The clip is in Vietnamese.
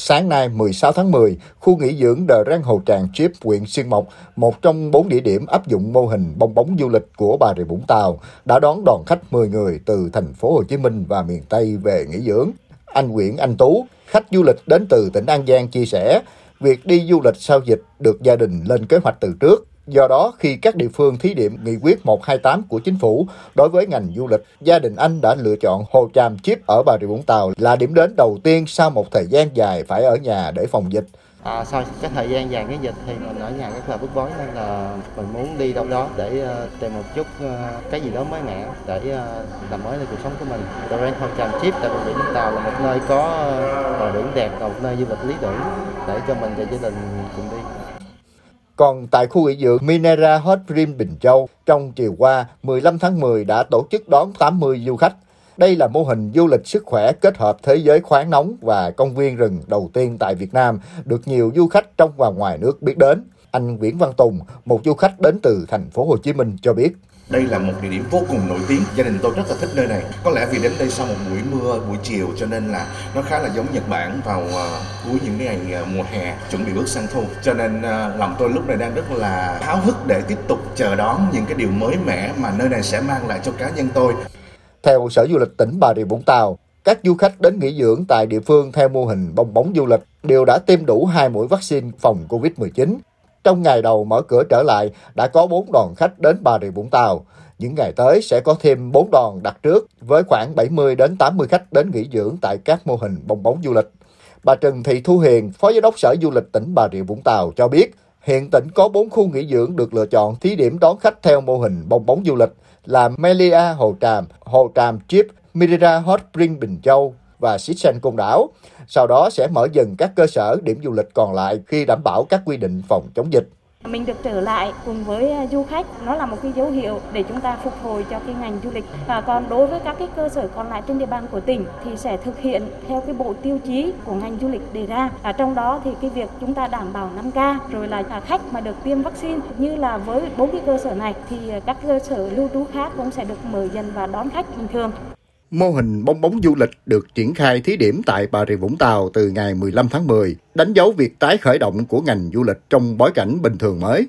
Sáng nay 16 tháng 10, khu nghỉ dưỡng The Rang Hồ Tràng Chip, huyện Xuyên Mộc, một trong bốn địa điểm áp dụng mô hình bong bóng du lịch của Bà Rịa Vũng Tàu, đã đón đoàn khách 10 người từ thành phố Hồ Chí Minh và miền Tây về nghỉ dưỡng. Anh Nguyễn Anh Tú, khách du lịch đến từ tỉnh An Giang chia sẻ, việc đi du lịch sau dịch được gia đình lên kế hoạch từ trước. Do đó, khi các địa phương thí điểm nghị quyết 128 của chính phủ đối với ngành du lịch, gia đình anh đã lựa chọn Hồ Tràm Chip ở Bà Rịa Vũng Tàu là điểm đến đầu tiên sau một thời gian dài phải ở nhà để phòng dịch. À, sau cái thời gian dài cái dịch thì mình ở nhà rất là bức bối nên là mình muốn đi đâu đó để uh, tìm một chút uh, cái gì đó mới mẻ để uh, làm mới lại cuộc sống của mình. Doreen Hòn Tràm Chip tại bà biển Vũng Tàu là một nơi có bờ biển đẹp và một nơi du lịch lý tưởng để cho mình và gia đình cùng đi. Còn tại khu nghỉ dưỡng Minera Hot Dream Bình Châu, trong chiều qua 15 tháng 10 đã tổ chức đón 80 du khách. Đây là mô hình du lịch sức khỏe kết hợp thế giới khoáng nóng và công viên rừng đầu tiên tại Việt Nam, được nhiều du khách trong và ngoài nước biết đến. Anh Nguyễn Văn Tùng, một du khách đến từ thành phố Hồ Chí Minh cho biết. Đây là một địa điểm vô cùng nổi tiếng, gia đình tôi rất là thích nơi này. Có lẽ vì đến đây sau một buổi mưa buổi chiều cho nên là nó khá là giống Nhật Bản vào uh, cuối những ngày uh, mùa hè chuẩn bị bước sang thu. Cho nên uh, lòng tôi lúc này đang rất là háo hức để tiếp tục chờ đón những cái điều mới mẻ mà nơi này sẽ mang lại cho cá nhân tôi. Theo Sở Du lịch tỉnh Bà Rịa Vũng Tàu, các du khách đến nghỉ dưỡng tại địa phương theo mô hình bong bóng du lịch đều đã tiêm đủ hai mũi vaccine phòng COVID-19. Trong ngày đầu mở cửa trở lại, đã có 4 đoàn khách đến Bà Rịa Vũng Tàu. Những ngày tới sẽ có thêm 4 đoàn đặt trước với khoảng 70 đến 80 khách đến nghỉ dưỡng tại các mô hình bong bóng du lịch. Bà Trần Thị Thu Hiền, Phó Giám đốc Sở Du lịch tỉnh Bà Rịa Vũng Tàu cho biết, hiện tỉnh có 4 khu nghỉ dưỡng được lựa chọn thí điểm đón khách theo mô hình bong bóng du lịch là Melia Hồ Tràm, Hồ Tràm Chip, Mirira Hot Spring Bình Châu và Sitsen Côn Đảo. Sau đó sẽ mở dần các cơ sở điểm du lịch còn lại khi đảm bảo các quy định phòng chống dịch. Mình được trở lại cùng với à, du khách, nó là một cái dấu hiệu để chúng ta phục hồi cho cái ngành du lịch. Và còn đối với các cái cơ sở còn lại trên địa bàn của tỉnh thì sẽ thực hiện theo cái bộ tiêu chí của ngành du lịch đề ra. Và trong đó thì cái việc chúng ta đảm bảo 5K rồi là à, khách mà được tiêm vaccine như là với bốn cái cơ sở này thì à, các cơ sở lưu trú khác cũng sẽ được mở dần và đón khách bình thường. Mô hình bong bóng du lịch được triển khai thí điểm tại Bà Rịa Vũng Tàu từ ngày 15 tháng 10, đánh dấu việc tái khởi động của ngành du lịch trong bối cảnh bình thường mới.